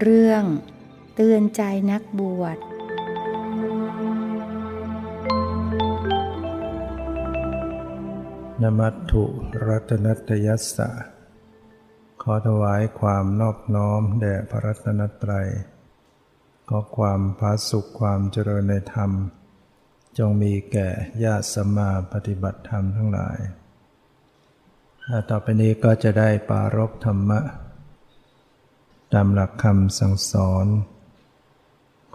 เรื่อง เตือนใจนักบวช นมัตถุรัตนัตยัสสะ ขอถวายความนอบน้อมแด่พระรัตนตรัย ขอความพาสุขความเจริญในธรรม จงมีแก่ญาติสมมาปฏิบัติธรรมทั้งหลาย ต่อไปนี้ก็จะได้ปารบธรรมะ ตามหลักคำสั่งสอน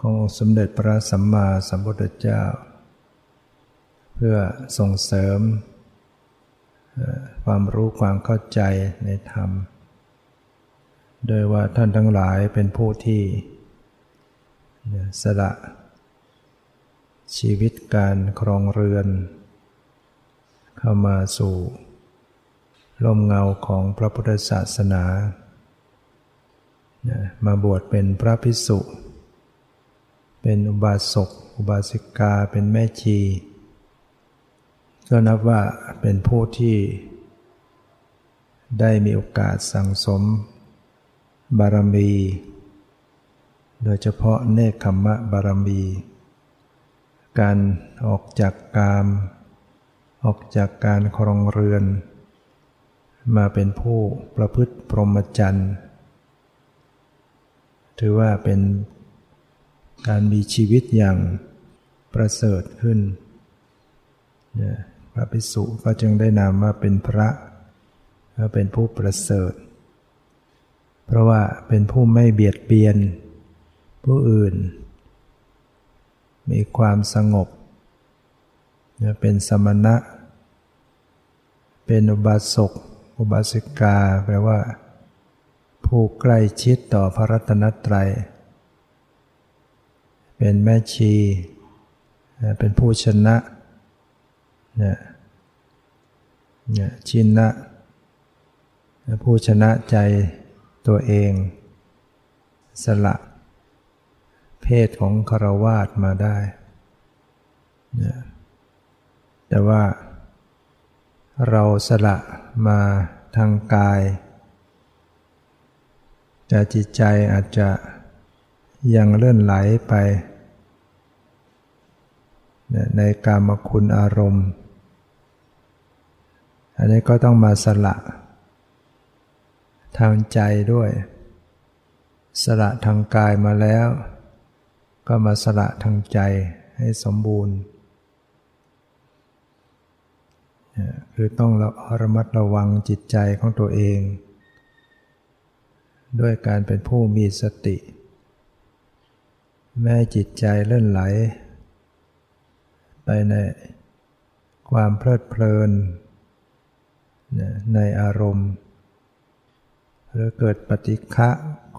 ขององค์สมเด็จพระสัมมาสัมพุทธเจ้า เพื่อส่งเสริม ความรู้ความเข้าใจในธรรม โดยว่าท่านทั้งหลายเป็นผู้ที่สละ ชีวิตการครองเรือน เข้ามาสู่ลมเงาของพระพุทธศาสนา มาบวชเป็นพระภิกษุเป็นอุบาสก อุบาสิกา เป็นแม่ชี ก็นับว่าเป็นผู้ที่ได้มีโอกาสสั่งสม บารมี โดยเฉพาะเนคขมะบารมี การออกจากกาม ออกจากการครองเรือน มาเป็นผู้ประพฤติพรหมจรรย์ ถือว่าเป็นการมีชีวิตอย่างประเสริฐขึ้น พระภิกษุก็จึงได้นามว่าเป็นพระก็เป็นผู้ประเสริฐ เพราะว่าเป็นผู้ไม่เบียดเบียน ผู้อื่น มีความสงบ เป็นสมณะ เป็นอุบาสก อุบาสิกา แปลว่า ผู้ใกล้ชิดต่อพระรัตนตรัย เป็นแม่ชี เป็นผู้ชนะเนี่ยเนี่ยชินะผู้ชนะใจตัวเอง สละ เพศของคารวาสมาได้เนี่ยแต่ว่าเราสละมาทางกาย แต่จิตใจอาจจะยังเลื่อนไหลไป ในกามคุณอารมณ์ อันนี้ก็ต้องมาสละทางใจด้วย สละทางกายมาแล้ว ก็มาสละทางใจให้สมบูรณ์คือต้องระมัดระวังจิตใจของตัวเอง ด้วยการเป็นผู้มีสติ แม้จิตใจเลื่อนไหล ไปในความเพลิดเพลิน ในอารมณ์ หรือเกิดปฏิฆะ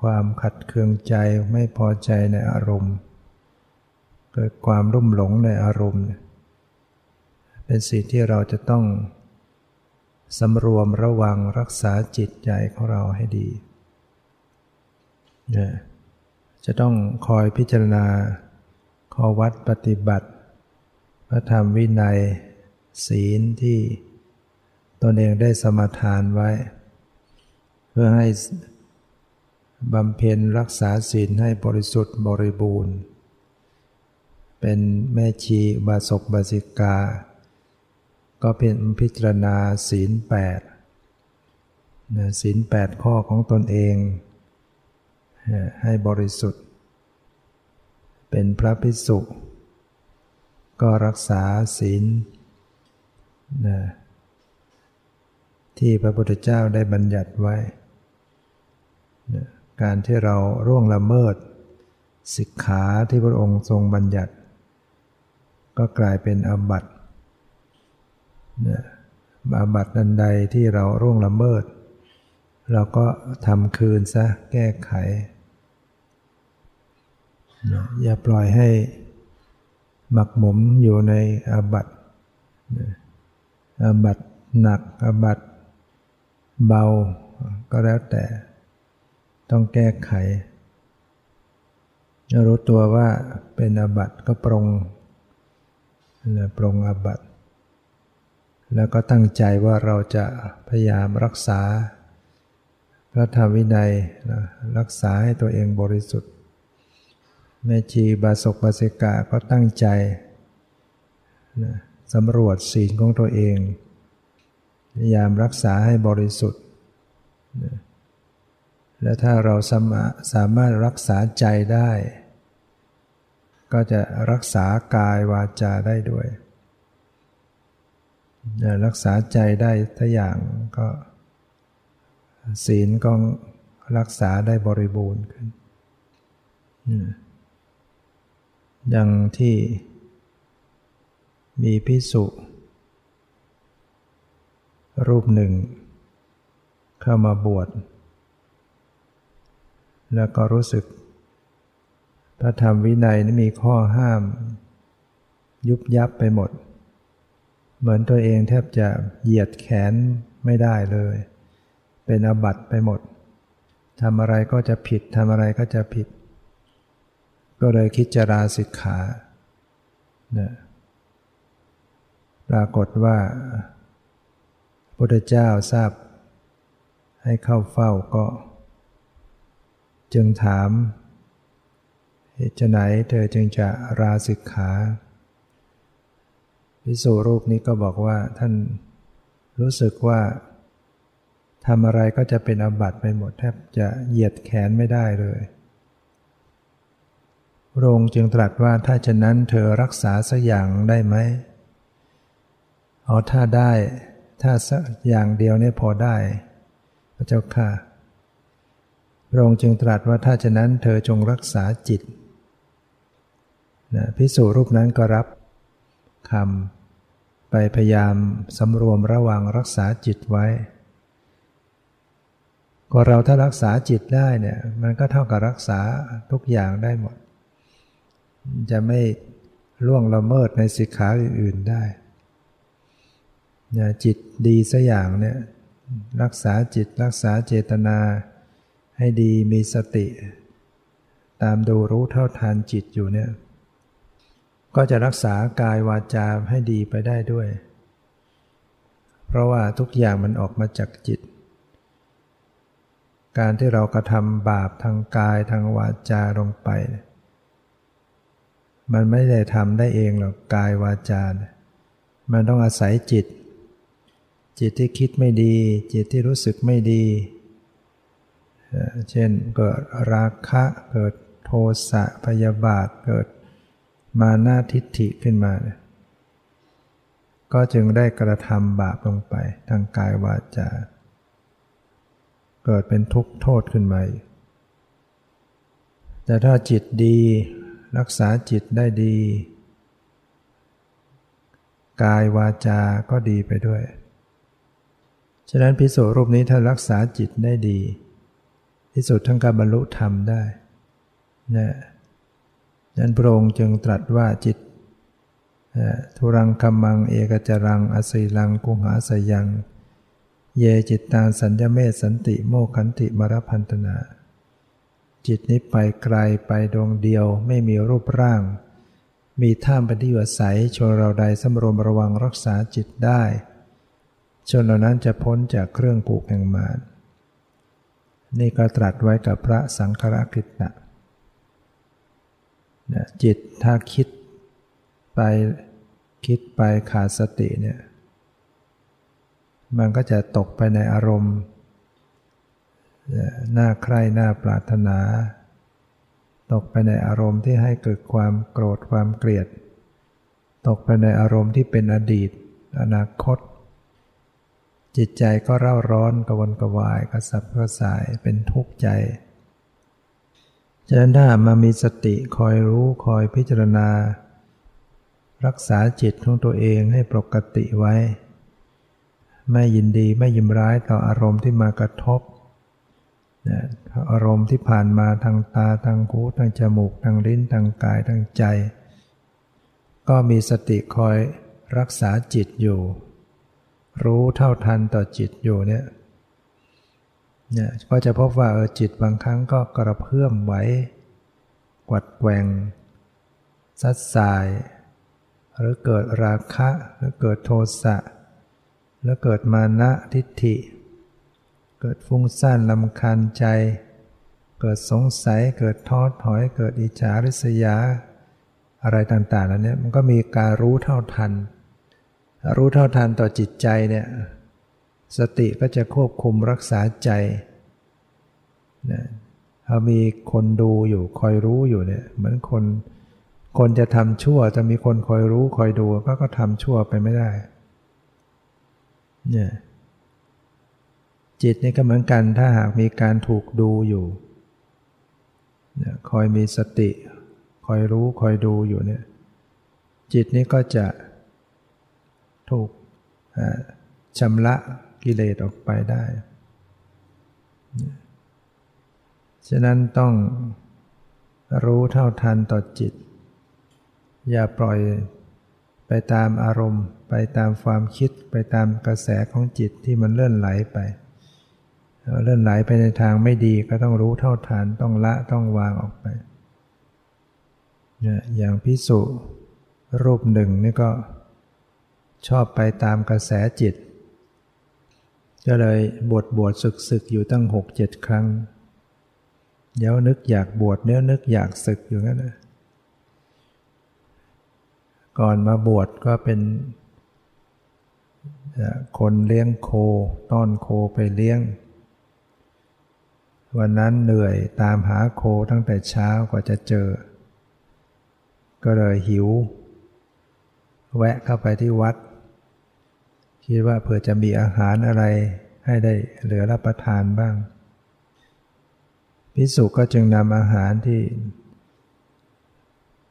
ความขัดเคืองใจไม่พอใจในอารมณ์ เกิดความรุ่มหลงในอารมณ์ เป็นสิ่งที่เราจะต้องสำรวมระวังรักษาจิตใจของเราให้ดี จะต้องคอยพิจารณาข้อวัดปฏิบัติ พระธรรมวินัย ศีลที่ตนเองได้สมาทานไว้ เพื่อให้บำเพ็ญรักษาศีลให้บริสุทธิ์บริบูรณ์ เป็นแม่ชีบาศกบาสิกา ก็เป็นพิจารณาศีลแปดศีลแปดข้อของตนเอง ให้บริสุทธิ์ เป็นพระภิกษุ ก็รักษาศีลนะที่พระพุทธเจ้าได้บัญญัติไว้นะการที่เราร่วงละเมิดสิกขาที่พระองค์ทรงบัญญัติ ก็กลายเป็นอาบัตินะอาบัตินันใดที่เราร่วงละเมิด เราก็ทำคืนซะแก้ไข อย่าปล่อยให้หมักหมมอยู่ในอาบัตอาบัตหนักอาบัตเบาก็แล้วแต่ต้องแก้ไข รู้ตัวว่าเป็นอาบัตก็ปรงปรงอาบัตแล้วก็ตั้งใจว่าเราจะพยายามรักษา พระธรรมวินัยนะรักษาให้ตัวเองบริสุทธิ์ แม่ชีบาศกบาสิกาก็ตั้งใจนะสำรวจศีลของตัวเอง พยายามรักษาให้บริสุทธิ์นะและถ้าเราสาสามารถรักษาใจได้ ก็จะรักษากายวาจาได้ด้วย รักษาใจได้ทุกอย่างก็ ศีลก็รักษาได้บริบูรณ์ขึ้น อย่างที่มีพิสุรูปหนึ่ง เข้ามาบวช แล้วก็รู้สึก พระธรรมวินัยนี่มีข้อห้าม ยุบยับไปหมด เหมือนตัวเองแทบจะเหยียดแขนไม่ได้เลย เป็นอบัตไปหมดทำอะไรก็จะผิดทำอะไรก็จะผิด ก็เลยคิดจะราสิกขานะปรากฏว่าพุทธเจ้าทราบ ให้เข้าเฝ้าก็ จึงถามเหตุไหนเธอจึงจะราสิกขาพิสูรูปนี้ก็บอกว่าท่านรู้สึกว่า ทำอะไรก็จะเป็นอบัตไปหมดแทบจะเหยียดแขนไม่ได้เลยพระองค์จึงตรัสว่าถ้าฉะนั้นเธอรักษาสักอย่างได้ไหมเอาถ้าได้ถ้าสักอย่างเดียวเนี่ยพอได้ พระเจ้าค่ะ พระองค์จึงตรัสว่าถ้าฉะนั้นเธอจงรักษาจิตนะพิสูรรูปนั้นก็รับคำไปพยายามสำรวมระวังรักษาจิตไว้ ก็เราถ้ารักษาจิตได้เนี่ย มันก็เท่ากับรักษาทุกอย่างได้หมด จะไม่ล่วงละเมิดในสิกขาอื่นๆได้จิตดีสัอย่างเนี่ยรักษาจิตรักษาเจตนา ให้ดีมีสติ ตามดูรู้เท่าทานจิตอยู่เนี่ย ก็จะรักษากายวาจาให้ดีไปได้ด้วย เพราะว่าทุกอย่างมันออกมาจากจิต การที่เรากระทำบาปทางกายทางวาจาลงไป มันไม่ได้ทำได้เองหรอกกายวาจา มันต้องอาศัยจิต จิตที่คิดไม่ดี จิตที่รู้สึกไม่ดี เช่นเกิดราคะเกิดโทสะพยาบาทเกิดมานาทิฏฐิขึ้นมา ก็จึงได้กระทำบาปลงไปทางกายวาจา เกิดเป็นทุกข์โทษขึ้นมาแต่ถ้าจิตดีรักษาจิตได้ดี กายวาจาก็ดีไปด้วย ฉะนั้นพิสุรูปนี้ถ้ารักษาจิตได้ดี ที่สุดทั้งการบรรลุธรรมได้นะนั้นพระองค์จึงตรัสว่าจิตทุรังคำมังเอกจรังอสีลังกุหาสยัง เยจิตตาสัญญเมสันติโมขันติมรพันธนา จิตนี้ไปไกลไปดวงเดียวไม่มีรูปร่าง มีท่ามปฏิวัสัยชนเราใดสำรวมระวังรักษาจิตได้ชนเหล่านั้นจะพ้นจากเครื่องผูกแห่งมารนี่ก็ตรัสไว้กับพระสังฆราคิตนะจิตถ้าคิดไปคิดไปขาดสติเนี่ย มันก็จะตกไปในอารมณ์หน้าใคร่หน้าปรารถนา ตกไปในอารมณ์ที่ให้เกิดความโกรธความเกลียด ตกไปในอารมณ์ที่เป็นอดีต อนาคต จิตใจก็เร่าร้อนกระวนกระวายกระสับกระส่ายเป็นทุกข์ใจฉะนั้นถ้ามามีสติคอยรู้คอยพิจารณา รักษาจิตของตัวเองให้ปกติไว้ ไม่ยินดีไม่ยิมร้ายต่ออารมณ์ที่มากระทบนะอารมณ์ที่ผ่านมาทางตาทางหูทางจมูกทางลิ้นทางกายทางใจ ก็มีสติคอยรักษาจิตอยู่ รู้เท่าทันต่อจิตอยู่เนี่ยเนี่ยก็จะพบว่าเออจิตบางครั้งก็กระเพื่อมไหวกวัดแกงซัดสาย หรือเกิดราคะหรือเกิดโทสะ แล้วเกิดมานะทิฏฐิ เกิดฟุ้งซ่านลำคาญใจ เกิดสงสัย เกิดท้อถอย เกิดอิจฉาริษยา อะไรต่างๆแล้วเนี่ยมันก็มีการรู้เท่าทัน รู้เท่าทันต่อจิตใจเนี่ยสติก็จะควบคุมรักษาใจนะถ้ามีคนดูอยู่คอยรู้อยู่เนี่ยเหมือนคน คนจะทำชั่วจะมีคนคอยรู้คอยดูก็ก็ทำชั่วไปไม่ได้ เนี่ยจิตนี่ก็เหมือนกันถ้าหากมีการถูกดูอยู่เนี่ยคอยมีสติ คอยรู้คอยดูอยู่เนี่ยจิตนี้ก็จะถูกชำระกิเลสออกไปได้ ฉะนั้นต้องรู้เท่าทันต่อจิต อย่าปล่อย ตามอารมณ์ ไปตามความคิดไปตามกระแสของจิตที่มันเลื่อนไหลไป เลื่อนไหลไปในทางไม่ดีก็ต้องรู้เท่าทันต้องละต้องวางออกไป อย่างพิสุรูปหนึ่งนี่ก็ชอบไปตามกระแสจิต ก็เลยบวชบวชศึกศึกอยู่ตั้งหกเจ็ดครั้ง เดี๋ยวนึกอยากบวชเดี๋ยวนึกอยากศึกอยู่นั่นนะ ก่อนมาบวชก็เป็นคนเลี้ยงโคต้อนโคไปเลี้ยง วันนั้นเหนื่อยตามหาโคตั้งแต่เช้ากว่าจะเจอ ก็เลยหิว แวะเข้าไปที่วัด คิดว่าเผื่อจะมีอาหารอะไรให้ได้เหลือรับประทานบ้าง พิสุก็จึงนำอาหารที่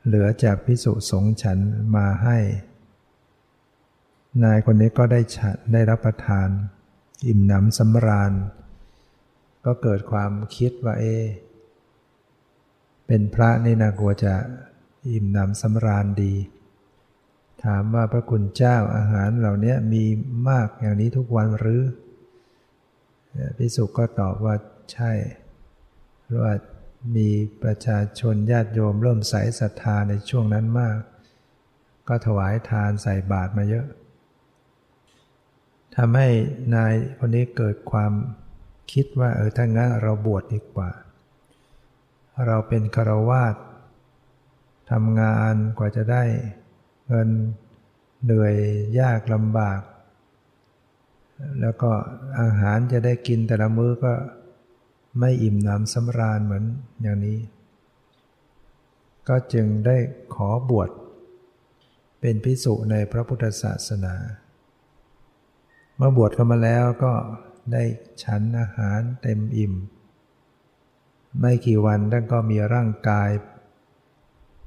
เหลือจากพิสุสงฉันมาให้ นายคนนี้ก็ได้ฉันได้รับประทาน อิ่มหนำสำราญ ก็เกิดความคิดว่าเอ เป็นพระนี่นะกลัวจะอิ่มหนำสำราญดี ถามว่าพระคุณเจ้าอาหารเหล่านี้มีมากอย่างนี้ทุกวันหรือพิสุก็ตอบว่าใช่ราะว่า มีประชาชนญาติโยมเริ่มใส่ศรัทธาในช่วงนั้นมาก ก็ถวายทานใส่บาตรมาเยอะทำให้นายคนนี้เกิดความคิดว่าเออถ้างั้นเราบวชดีกว่า เราเป็นคารวาสทำงานกว่าจะได้เงินเหนื่อยยากลำบาก แล้วก็อาหารจะได้กินแต่ละมื้อก็ ไม่อิ่มหนำสำราญเหมือนอย่างนี้ ก็จึงได้ขอบวชเป็นพิสุในพระพุทธศาสนา เมื่อบวชเข้ามาแล้วก็ได้ฉันอาหารเต็มอิ่ม ไม่กี่วันท่านก็มีร่างกาย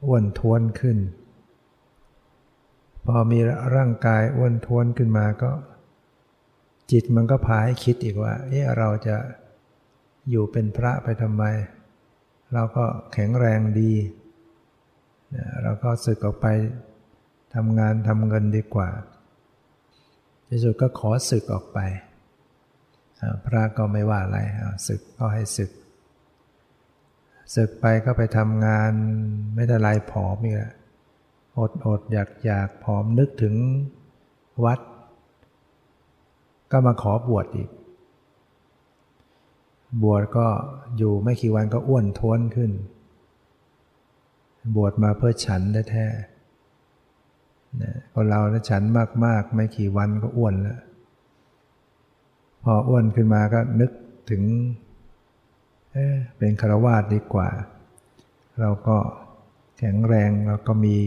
อ้วนท้วนขึ้น พอมีร่างกายอ้วนท้วนขึ้นมาก็ จิตมันก็พาให้คิดอีกว่าเออเราจะ อยู่เป็นพระไปทำไม เราก็แข็งแรงดีเราก็สึกออกไปทำงานทำเงินดีกว่าที่สุดก็ขอสึกออกไป พระก็ไม่ว่าอะไรสึกก็ให้สึกสึกไปก็ไปทำงานไม่ได้ลายผอมอีกแล้วอดอดอยากอยากผอมนึกถึงวัด ก็มาขอบวชอีก บวชก็อยู่ไม่กี่วันก็อ้วนท้วนขึ้น บวชมาเพื่อฉันแท้ๆคนเราถ้าฉันมากๆ ไม่กี่วันก็อ้วนแล้วพออ้วนขึ้นมาก็นึกถึงเเป็นคารวาสดีกว่า เราก็แข็งแรงเราก็มี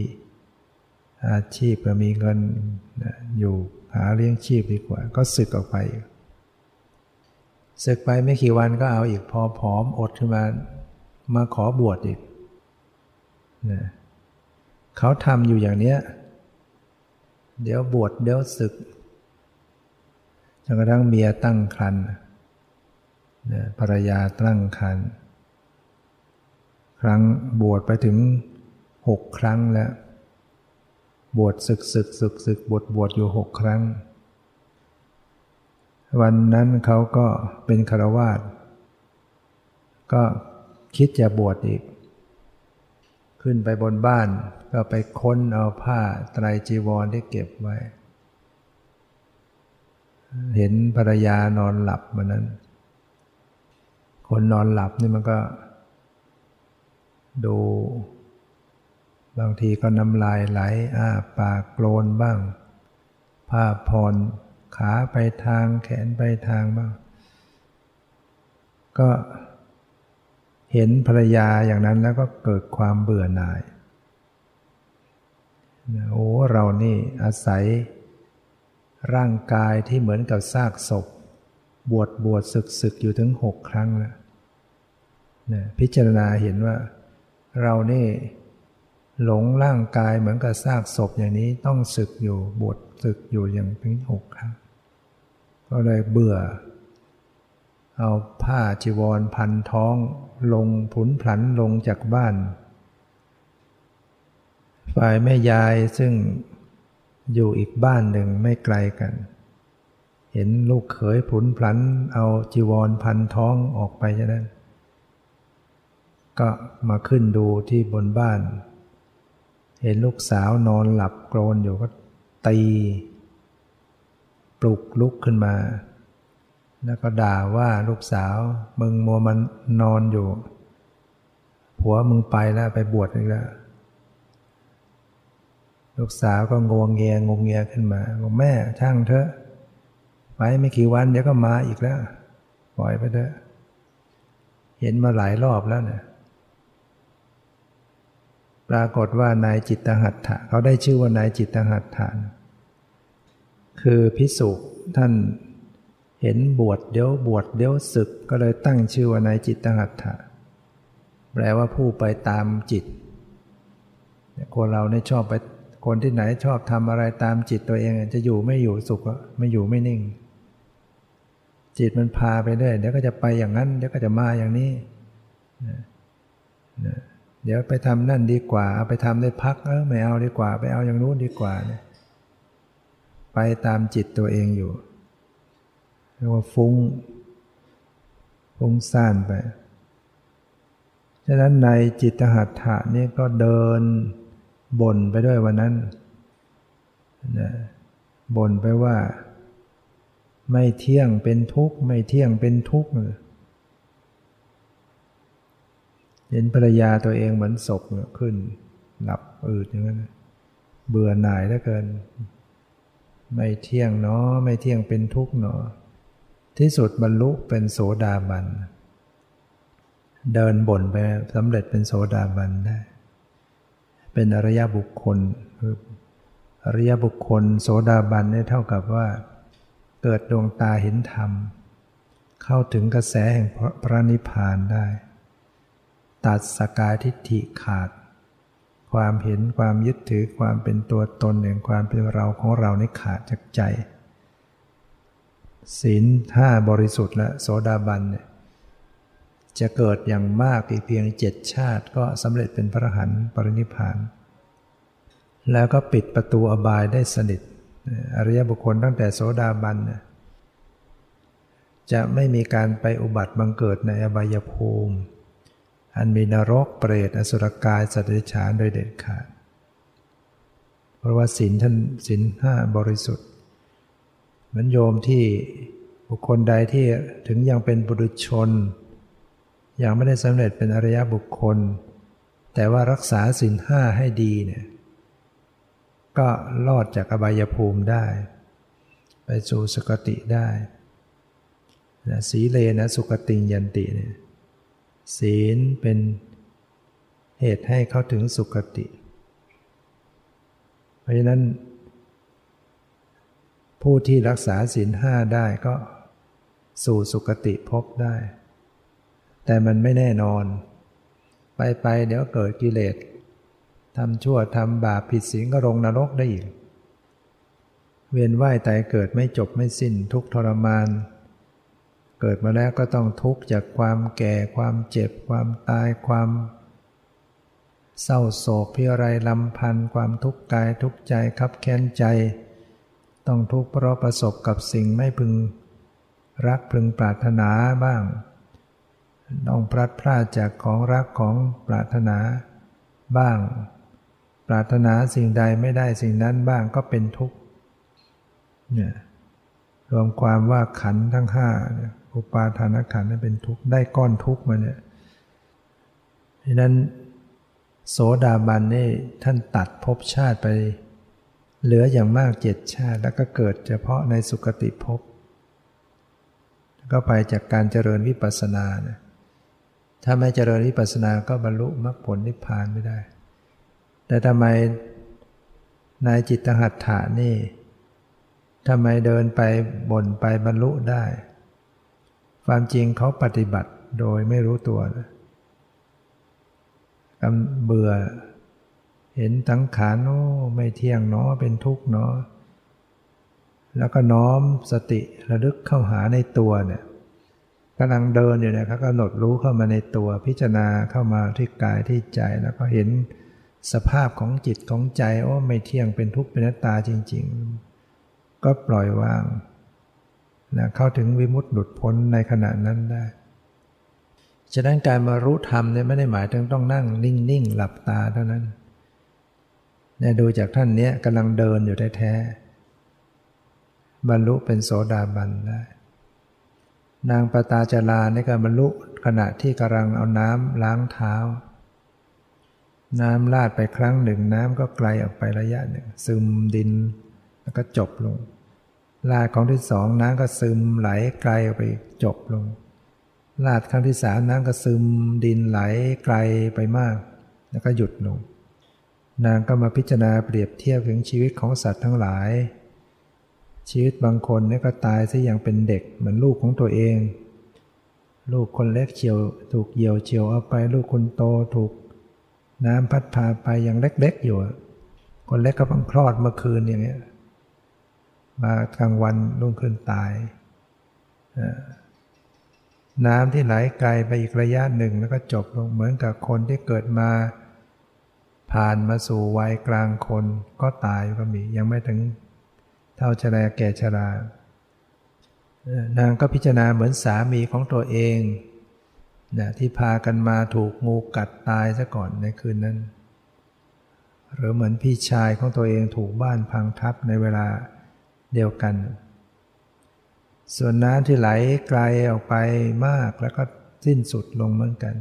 อาชีพมีเงินอยู่หาเลี้ยงชีพดีกว่า ก็สึกออกไป สึกไปไม่กี่วันก็เอาอีกพอผอมอดขึ้นมามาขอบวชอีกนะเขาทำอยู่อย่างเนี้ย เดี๋ยวบวชเดี๋ยวศึกจนกระทั่งเมียตั้งครรภ์ภรรยาตั้งครรภ์ครั้งบวชไปถึงหกครั้งแล้ว บวชศึกศึกศึกศึกบวชบวชอยู่หกครั้ง วันนั้นเขาก็เป็นคารวาสก็คิดจะบวชอีก ขึ้นไปบนบ้านก็ไปค้นเอาผ้าไตรจีวรที่เก็บไว้ เห็นภรรยานอนหลับมานั้น คนนอนหลับนี่มันก็ ดู บางทีก็น้ำลายไหลอ้าปากโกรนบ้าง ผ้าผ่อน ขาไปทางแขนไปทางบ้าง ก็เห็นภรรยาอย่างนั้นแล้วก็เกิดความเบื่อหน่ายโอ้เรานี่อาศัย ร่างกายที่เหมือนกับซากศพ บวชบวชศึกศึกอยู่ถึงหกครั้งแล้วนะพิจารณาเห็นว่า เรานี่หลงร่างกายเหมือนกับซากศพอย่างนี้ต้องศึกอยู่บวช ศึกอยู่อย่างถึงหกครั้งก็เลยเบื่อ เอาผ้าจีวรพันท้องลงผุนผันลงจากบ้าน ฝ่ายแม่ยายซึ่งอยู่อีกบ้านหนึ่งไม่ไกลกัน เห็นลูกเขยผุนพลัน เอาจีวรพันท้องออกไปฉะนั้น ก็มาขึ้นดูที่บนบ้าน เห็นลูกสาวนอนหลับโกรนอยู่ก็ ตี ปลุกลุกขึ้นมา แล้วก็ด่าว่าลูกสาว มึงมัวมันนอนอยู่ ผัวมึงไปแล้วไปบวชอีกแล้ว ลูกสาวก็งวงเงียงงเงียขึ้นมาบอกแม่ช่างเถอะไปไม่กี่วันเดี๋ยวก็มาอีกแล้ว ปล่อยไปเถอะ เห็นมาหลายรอบแล้วเนี่ย ปรากฏว่านายจิตตหัตถะเขาได้ชื่อว่านายจิตตหัตถะคือพิสุท่านเห็นบวชเดี๋ยวบวชเดี๋ยวศึกก็เลยตั้งชื่อว่านายจิตตหัตถะแปลว่าผู้ไปตามจิตคนเราเนี่ยชอบไปคนที่ไหนชอบทำอะไรตามจิตตัวเอง จะอยู่ไม่อยู่สุขไม่อยู่ไม่นิ่ง จิตมันพาไปเรื่อยเดี๋ยวก็จะไปอย่างนั้นเดี๋ยวก็จะมาอย่างนี้ เดี๋ยวไปทำนั่นดีกว่า เอาไปทำได้พักเออไม่เอาดีกว่า ไปเอาอย่างนู้นดีกว่าเนี่ยไปตามจิตตัวเองอยู่เรียกว่าฟุ้งฟุ้งซ่านไปฉะนั้นในจิตหัตถะนี่ก็เดินบ่นไปด้วยวันนั้นนะบ่นไปว่า ไม่เที่ยงเป็นทุกข์ ไม่เที่ยงเป็นทุกข์เเห็นภรรยาตัวเองเหมือนศพขึ้น หลับอืดอย่างนั้นเบื่อหน่ายเหลือเกิน ไม่เที่ยงเนาะไม่เที่ยงเป็นทุกข์เนาะที่สุดบรรลุเป็นโสดาบัน เดินบ่นไปสำเร็จเป็นโสดาบันได้ เป็นอริยบุคคลอริยบุคคล โสดาบันเนี่ยเท่ากับว่า เกิดดวงตาเห็นธรรม เข้าถึงกระแสแห่งพระนิพพานได้ ตัดสกายทิฏฐิขาด ความเห็นความยึดถือความเป็นตัวตนแห่งความเป็นเราของเราในขาดจากใจศีลห้าบริสุทธิ์และโสดาบันเนี่ยจะเกิดอย่างมากอีกเพียงเจ็ดชาติก็สำเร็จเป็นพระหันปรินิพาน แล้วก็ปิดประตูอบายได้สนิทอริยบุคคลตั้งแต่โสดาบันจะไม่มีการไปอุบัติบังเกิดในอบายภูมิ อันมีนรกเปรตอสุรกายสัตว์ดิฉานโดยเด็ดขาด เพราะว่าศีลท่านศีลห้าบริสุทธิ์เหมือนโยมที่บุคคลใดที่ถึงยังเป็นบุรุษชน ยังไม่ได้สำเร็จเป็นอริยบุคคล แต่ว่ารักษาศีลห้าให้ดีเนี่ยก็รอดจากอบายภูมิได้ ไปสู่สุคติได้นะสีเลนะสุคติยันติเนี่ย ศีลเป็นเหตุให้เข้าถึงสุคติ เพราะฉะนั้น ผู้ที่รักษาศีลห้าได้ก็สู่สุคติพบได้ แต่มันไม่แน่นอน ไปไปเดี๋ยวเกิดกิเลสทำชั่วทำบาปผิดศีลก็ลงนรกได้อีก เวียนว่ายตายเกิดไม่จบไม่สิ้นทุกทรมาน เกิดมาแล้วก็ต้องทุกข์จากความแก่ความเจ็บ ความตายความ เศร้าโศกพิไรลำพันธ์ความทุกข์กายทุกข์ใจคับแค้นใจ ต้องทุกข์เพราะประสบกับสิ่งไม่พึง รักพึงปรารถนาบ้าง ต้องพลัดพรากจากของรักของปรารถนาบ้าง ปรารถนาสิ่งใดไม่ได้สิ่งนั้นบ้างก็เป็นทุกข์เนี่ยรวมความว่าขันทั้งห้าเนี่ย อุปาทานขันนั้นเป็นทุกข์ได้ก้อนทุกข์มาเนี่ยดังนั้นโสดาบันนี่ท่านตัดภพชาติไป เหลืออย่างมากเจ็ดชาติแล้วก็เกิดเฉพาะในสุคติภพก็ไปจากการเจริญวิปัสสนานะถ้าไม่เจริญวิปัสสนาก็บรรลุมรรคผลนิพพานไม่ได้ แต่ทำไมนายจิตหัตถานี่ทำไมเดินไปบ่นไปบรรลุได้ ความจริงเขาปฏิบัติโดยไม่รู้ตัวนะกำเบื่อ เห็นทั้งขานโอ้ไม่เที่ยงเนาะเป็นทุกข์เนาะแล้วก็น้อมสติระลึกเข้าหาในตัวเนี่ยกำลังเดินอยู่เนี่ยเขากำหนดรู้เข้ามาในตัว พิจารณาเข้ามาที่กายที่ใจแล้วก็เห็นสภาพของจิตของใจโอ้ไม่เที่ยงเป็นทุกข์เป็นนัตตาจริง ๆ ก็ปล่อยวาง นะเข้าถึงวิมุตติหลุดพ้นในขณะนั้นได้ ฉะนั้นการมารู้ธรรมเนี่ยไม่ได้หมายถึงต้องนั่งนิ่งๆหลับตาเท่านั้นเนี่ยดูจากท่านเนี้ยกำลังเดินอยู่แท้ๆบรรลุเป็นโสดาบันได้ นางปตาจาราในการบรรลุขณะที่กำลังเอาน้ำล้างเท้า น้ำลาดไปครั้งหนึ่งน้ำก็ไกลออกไประยะหนึ่งซึมดินแล้วก็จบลง ลาดของที่สองน้ำก็ซึมไหลไกลออกไปจบลง ลาดครั้งที่สามน้ำก็ซึมดินไหลไกลไปมาก แล้วก็หยุดลง นางก็มาพิจารณาเปรียบเทียบถึงชีวิตของสัตว์ทั้งหลาย ชีวิตบางคนนี่ก็ตายซะอย่างเป็นเด็กเหมือนลูกของตัวเอง ลูกคนเล็กเฉียวถูกเหี่ยวเฉียวเอาไปลูกคนโตถูก น้ำพัดพาไปอยังเล็กๆอยู่ คนเล็กก็เพิ่งคลอดเมื่อคืนอย่างเงี้ย มากลางวันรุ่งขึ้นตาย น้ำที่ไหลไกลไปอีกระยะหนึ่งแล้วก็จบลงเหมือนกับคนที่เกิดมา ผ่านมาสู่วัยกลางคนก็ตายก็มียังไม่ถึงเท่าชราแก่ชรานางก็พิจารณาเหมือนสามีของตัวเองนะที่พากันมาถูกงูกัดตายซะก่อนในคืนนั้น หรือเหมือนพี่ชายของตัวเองถูกบ้านพังทับในเวลา เดียวกัน ส่วนน้ำที่ไหลไกลออกไปมากแล้วก็สิ้นสุดลงเหมือนกัน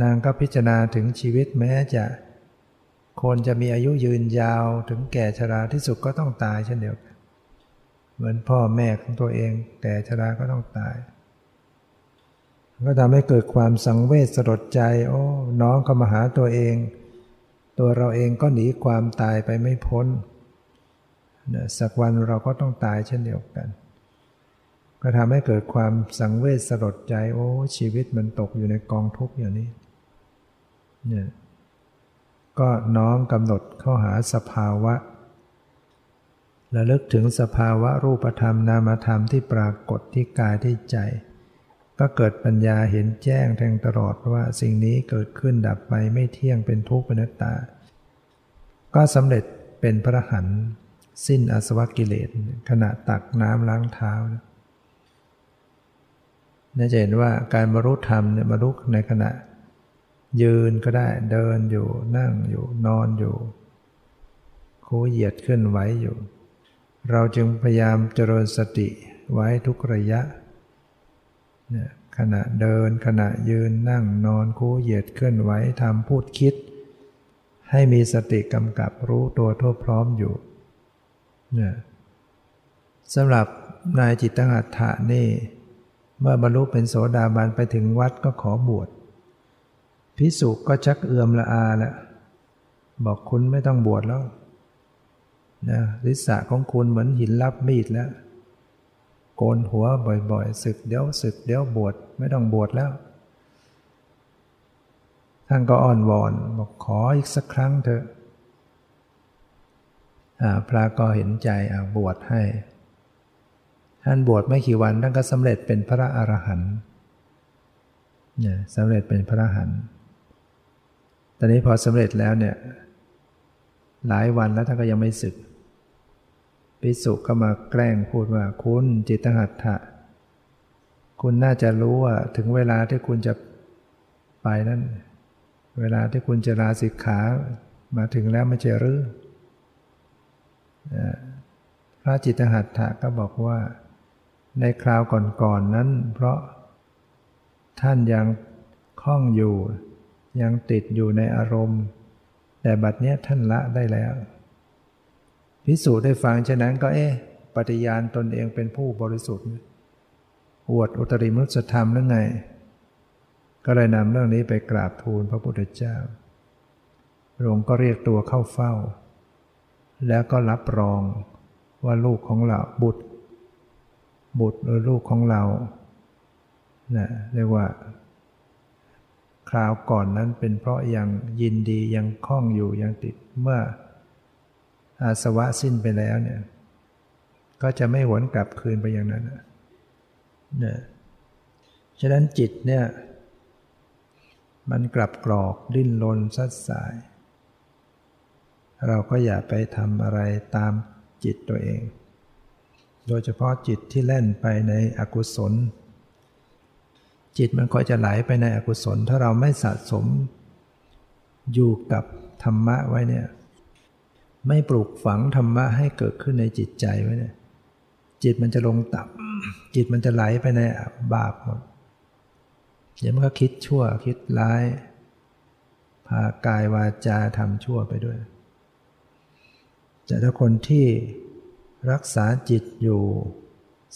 นางก็พิจารณาถึงชีวิตแม้จะคนจะมีอายุยืนยาวถึงแก่ชราที่สุดก็ต้องตายเช่นเดียวกัน เหมือนพ่อแม่ของตัวเองแก่ชราก็ต้องตาย ก็ทำให้เกิดความสังเวชสลดใจ โอ้น้องก็มาหาตัวเอง ตัวเราเองก็หนีความตายไปไม่พ้น สักวันเราก็ต้องตายเช่นเดียวกัน ก็ทำให้เกิดความสังเวชสลดใจ โอ้ชีวิตมันตกอยู่ในกองทุกข์อย่างนี้เนี่ยก็น้อมกำหนดเข้าหาสภาวะระลึกถึงสภาวะรูปธรรมนามธรรมที่ปรากฏที่กายที่ใจ ก็เกิดปัญญาเห็นแจ้งแทงตลอดว่าสิ่งนี้เกิดขึ้นดับไปไม่เที่ยงเป็นทุกข์เป็นนัตตา ก็สำเร็จเป็นพระหัน สิ้นอสวกิเลสขณะตักน้ำล้างเท้าน่าจะเห็นว่าการบรรลุธรรมเนี่ยบรรลุในขณะ ยืนก็ได้เดินอยู่นั่งอยู่นอนอยู่คูเหยียดขึ้นไหวอยู่ เราจึงพยายามเจริญสติไว้ทุกระยะเนี่ยขณะเดินขณะยืนนั่งนอนคูเหยียดเคลื่อนไหวทำพูดคิด ให้มีสติกำกับรู้ตัวทั่วพร้อมอยู่ สำหรับนายจิตตังอัฏฐานี่ เมื่อบรรลุเป็นโสดาบันไปถึงวัดก็ขอบวชพิสุก็ชักเอือมละอาแล้วบอกคุณไม่ต้องบวชแล้วนะลิษะของคุณเหมือนหินรับมีดแล้ว โกนหัวบ่อยๆศึกเดี๋ยวศึกเดี๋ยวบวชไม่ต้องบวชแล้วท่านก็อ้อนวอนบอกขออีกสักครั้งเถอะ พระก็เห็นใจบวชให้ ท่านบวชไม่กี่วันท่านก็สำเร็จเป็นพระอรหันต์เนี่ยสำเร็จเป็นพระอรหันต์ตอนนี้พอสำเร็จแล้วเนี่ยหลายวันแล้วท่านก็ยังไม่ศึกภิกษุก็มาแกล้งพูดว่าคุณจิตหัตถะ คุณน่าจะรู้ว่าถึงเวลาที่คุณจะไปนั้น เวลาที่คุณจะลาสิกขามาถึงแล้วไม่ใช่หรือ พระจิตหัตถะก็บอกว่า ในคราวก่อนๆนนั้น เพราะท่านยังคล้องอยู่ ยังติดอยู่ในอารมณ์ แต่บัดเนี้ยท่านละได้แล้วพิสูจน์ได้ฟังฉะนั้นก็เอ๊ะปฏิญาณตนเองเป็นผู้บริสุทธิ์อวดอุตริมุสธรรมหรือไง ก็เลยนำเรื่องนี้ไปกราบทูลพระพุทธเจ้าพระองค์ก็เรียกตัวเข้าเฝ้า แล้วก็รับรองว่าลูกของเราบุตร บุตรหรือลูกของเรานะเรียกว่า คราวก่อนนั้นเป็นเพราะยังยินดียังคล้องอยู่ยังติดเมื่ออาสวะสิ้นไปแล้วเนี่ยก็จะไม่หวนกลับคืนไปอย่างนั้นนะฉะนั้นจิตเนี่ย มันกลับกรอกดิ้นรนสัดสาย เราก็อย่าไปทำอะไรตามจิตตัวเอง โดยเฉพาะจิตที่เล่นไปในอกุศล จิตมันก็จะไหลไปในอกุศล ถ้าเราไม่สะสม อยู่กับธรรมะไว้เนี่ย ไม่ปลูกฝังธรรมะให้เกิดขึ้นในจิตใจไว้เนี่ย จิตมันจะลงต่ำจิตมันจะไหลไปในบาปหมดเดี๋ยวมันก็คิดชั่วคิดร้าย พากายวาจาทำชั่วไปด้วย แต่ถ้าคนที่รักษาจิตอยู่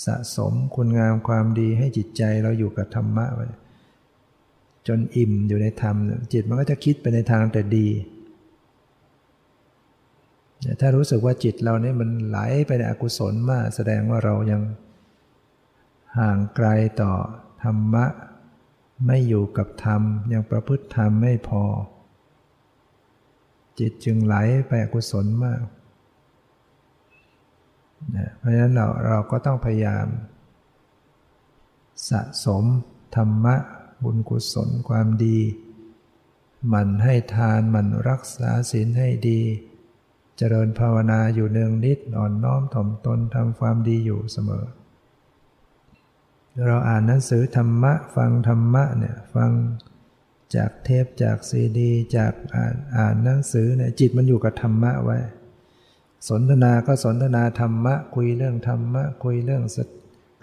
สะสมคุณงามความดีให้จิตใจเราอยู่กับธรรมะไว้จนอิ่มอยู่ในธรรม จิตมันก็จะคิดไปในทางแต่ดีถ้ารู้สึกว่าจิตเราเนี่ยมันไหลไปในอกุศลมาก แสดงว่าเรายังห่างไกลต่อธรรมะ ไม่อยู่กับธรรม ยังประพฤติธรรมไม่พอ จิตจึงไหลไปอกุศลมาก นะเพราะฉะนั้นเราเราก็ต้องพยายาม สะสมธรรมะบุญกุศลความดีหมั่นให้ทานหมั่นรักษาศีลให้ดี เจริญภาวนาอยู่เนืองนิดอ่อนน้อมถ่อมตนทำความดีอยู่เสมอ เราอ่านหนังสือธรรมะ ฟังธรรมะเนี่ยฟังจากเทปจากซีดี จากอ่านอ่านหนังสือเนี่ยจิตมันอยู่กับธรรมะไว้ สนทนาก็สนทนาธรรมะ คุยเรื่องธรรมะ คุยเรื่อง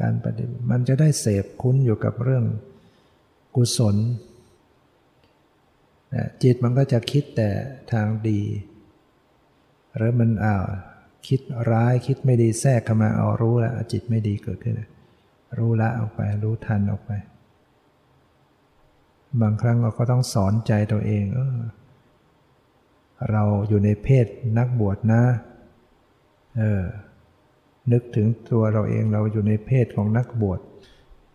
การปฏิบัติ มันจะได้เสพคุ้นอยู่กับเรื่องกุศลจิตมันก็จะคิดแต่ทางดี หรือมันอ้าวคิดร้ายคิดไม่ดีแทรกเข้ามาเอารู้ล้วจิตไม่ดีเกิดขึ้น รู้ละออกไป รู้ทันออกไป บางครั้งเราก็ต้องสอนใจตัวเองเออเราอยู่ในเพศนักบวชนะ เออนึกถึงตัวเราเองเราอยู่ในเพศของนักบวช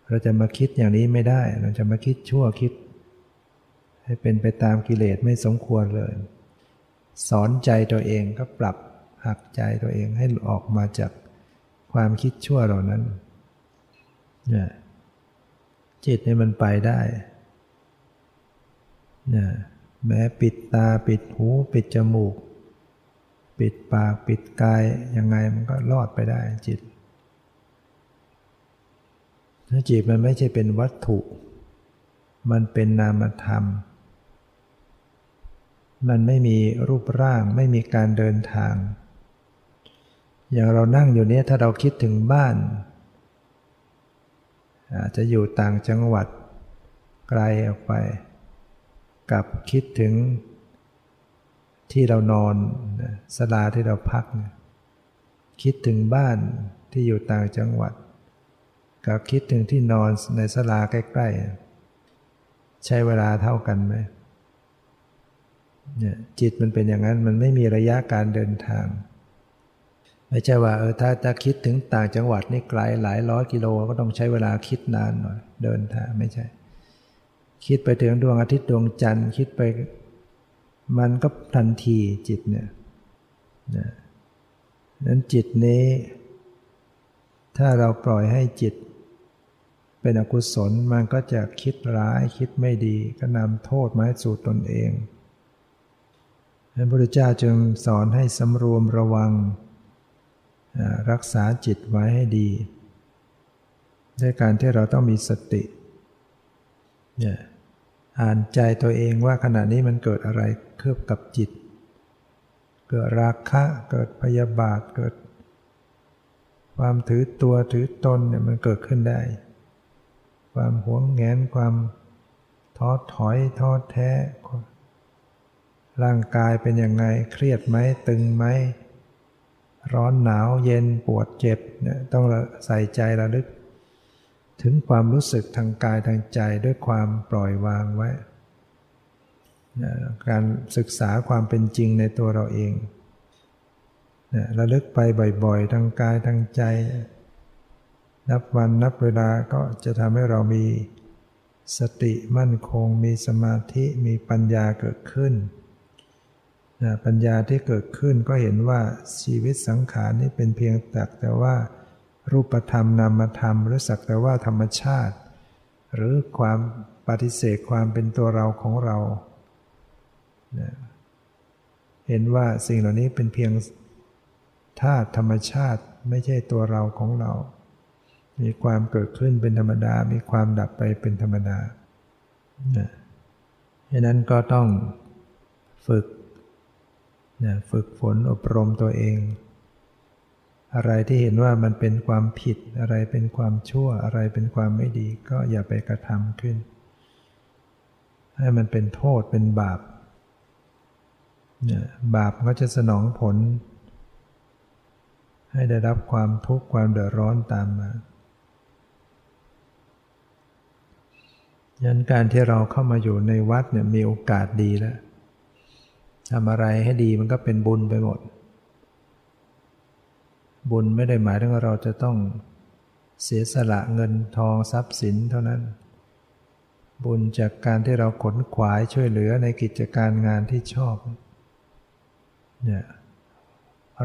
เราจะมาคิดอย่างนี้ไม่ได้ เราจะมาคิดชั่วคิด ให้เป็นไปตามกิเลสไม่สมควรเลย สอนใจตัวเองก็ปรับหักใจตัวเองให้ออกมาจากความคิดชั่วเหล่านั้นเนี่ยจิตนี่มันไปได้เนี่ยแม้ปิดตาปิดหู ปิดจมูก ปิดปากปิดกายยังไงมันก็รอดไปได้จิตถ้าจิตมันไม่ใช่เป็นวัตถุ มันเป็นนามธรรม มันไม่มีรูปร่างไม่มีการเดินทาง อย่างเรานั่งอยู่นี้ถ้าเราคิดถึงบ้าน อาจจะอยู่ต่างจังหวัดไกลออกไป กับคิดถึง ที่เรานอนสลาที่เราพัก คิดถึงบ้านที่อยู่ต่างจังหวัด กับคิดถึงที่นอนในสลาใกล้ๆ ใช้เวลาเท่ากันไหมเนี่ยจิตมันเป็นอย่างนั้นมันไม่มีระยะการเดินทาง ไม่ใช่ว่าเออถ้าถ้าคิดถึงต่างจังหวัดนี่ไกลหลายร้อยกิโลก็ต้องใช้เวลาคิดนานหน่อยเดินทางไม่ใช่ คิดไปถึงดวงอาทิตย์ดวงจันทร์คิดไป มันก็ทันทีจิตเนี่ยนะนั้นจิตนี้ ถ้าเราปล่อยให้จิต เป็นอกุศลมันก็จะคิดร้ายคิดไม่ดี ก็นำโทษมาให้สู่ตนเองพระพุทธเจ้าจึงสอนให้สำรวมระวัง รักษาจิตไว้ให้ดีด้วยการที่เราต้องมีสติเนี่ยอ่านใจตัวเองว่าขณะนี้มันเกิดอะไร คืบกับจิต เกิดราคะเกิดพยาบาทเกิด ความถือตัวถือตนเนี่ยมันเกิดขึ้นได้ ความหวงแหนความท้อถอยท้อแท้ ร่างกายเป็นยังไงเครียดไหมตึงไหมร้อนหนาวเย็นปวดเจ็บเนี่ยต้องใส่ใจระลึก ถึงความรู้สึกทางกายทางใจด้วยความปล่อยวางไว้ การศึกษาความเป็นจริงในตัวเราเองระลึกไปบ่อยๆ ทางกายทางใจ นับวันนับเวลาก็จะทำให้เรามีสติมั่นคง มีสมาธิมีปัญญาเกิดขึ้น ปัญญาที่เกิดขึ้นก็เห็นว่าชีวิตสังขารนี้เป็นเพียงแต่แต่ว่า รูปธรรมนามธรรม หรือสักแต่ว่าธรรมชาติ หรือความปฏิเสธความเป็นตัวเราของเรา นะเห็นว่าสิ่งเหล่านี้เป็นเพียงธาตุธรรมชาติไม่ใช่ตัวเราของเรา มีความเกิดขึ้นเป็นธรรมดา มีความดับไปเป็นธรรมดาดังนั้นก็ต้องฝึกนะฝึกฝนอบรมตัวเอง อะไรที่เห็นว่ามันเป็นความผิด อะไรเป็นความชั่ว อะไรเป็นความไม่ดี ก็อย่าไปกระทำขึ้น ให้มันเป็นโทษเป็นบาป บาปก็จะสนองผล ให้ได้รับความทุกข์ความเดือดร้อนตามมายันการที่เราเข้ามาอยู่ในวัดเนี่ยมีโอกาสดีแล้วทำอะไรให้ดีมันก็เป็นบุญไปหมด บุญไม่ได้หมายถึงว่าเราจะต้องเสียสละเงินทองทรัพย์สินเท่านั้น บุญจากการที่เราขนขวายช่วยเหลือในกิจการงานที่ชอบ เนี่ย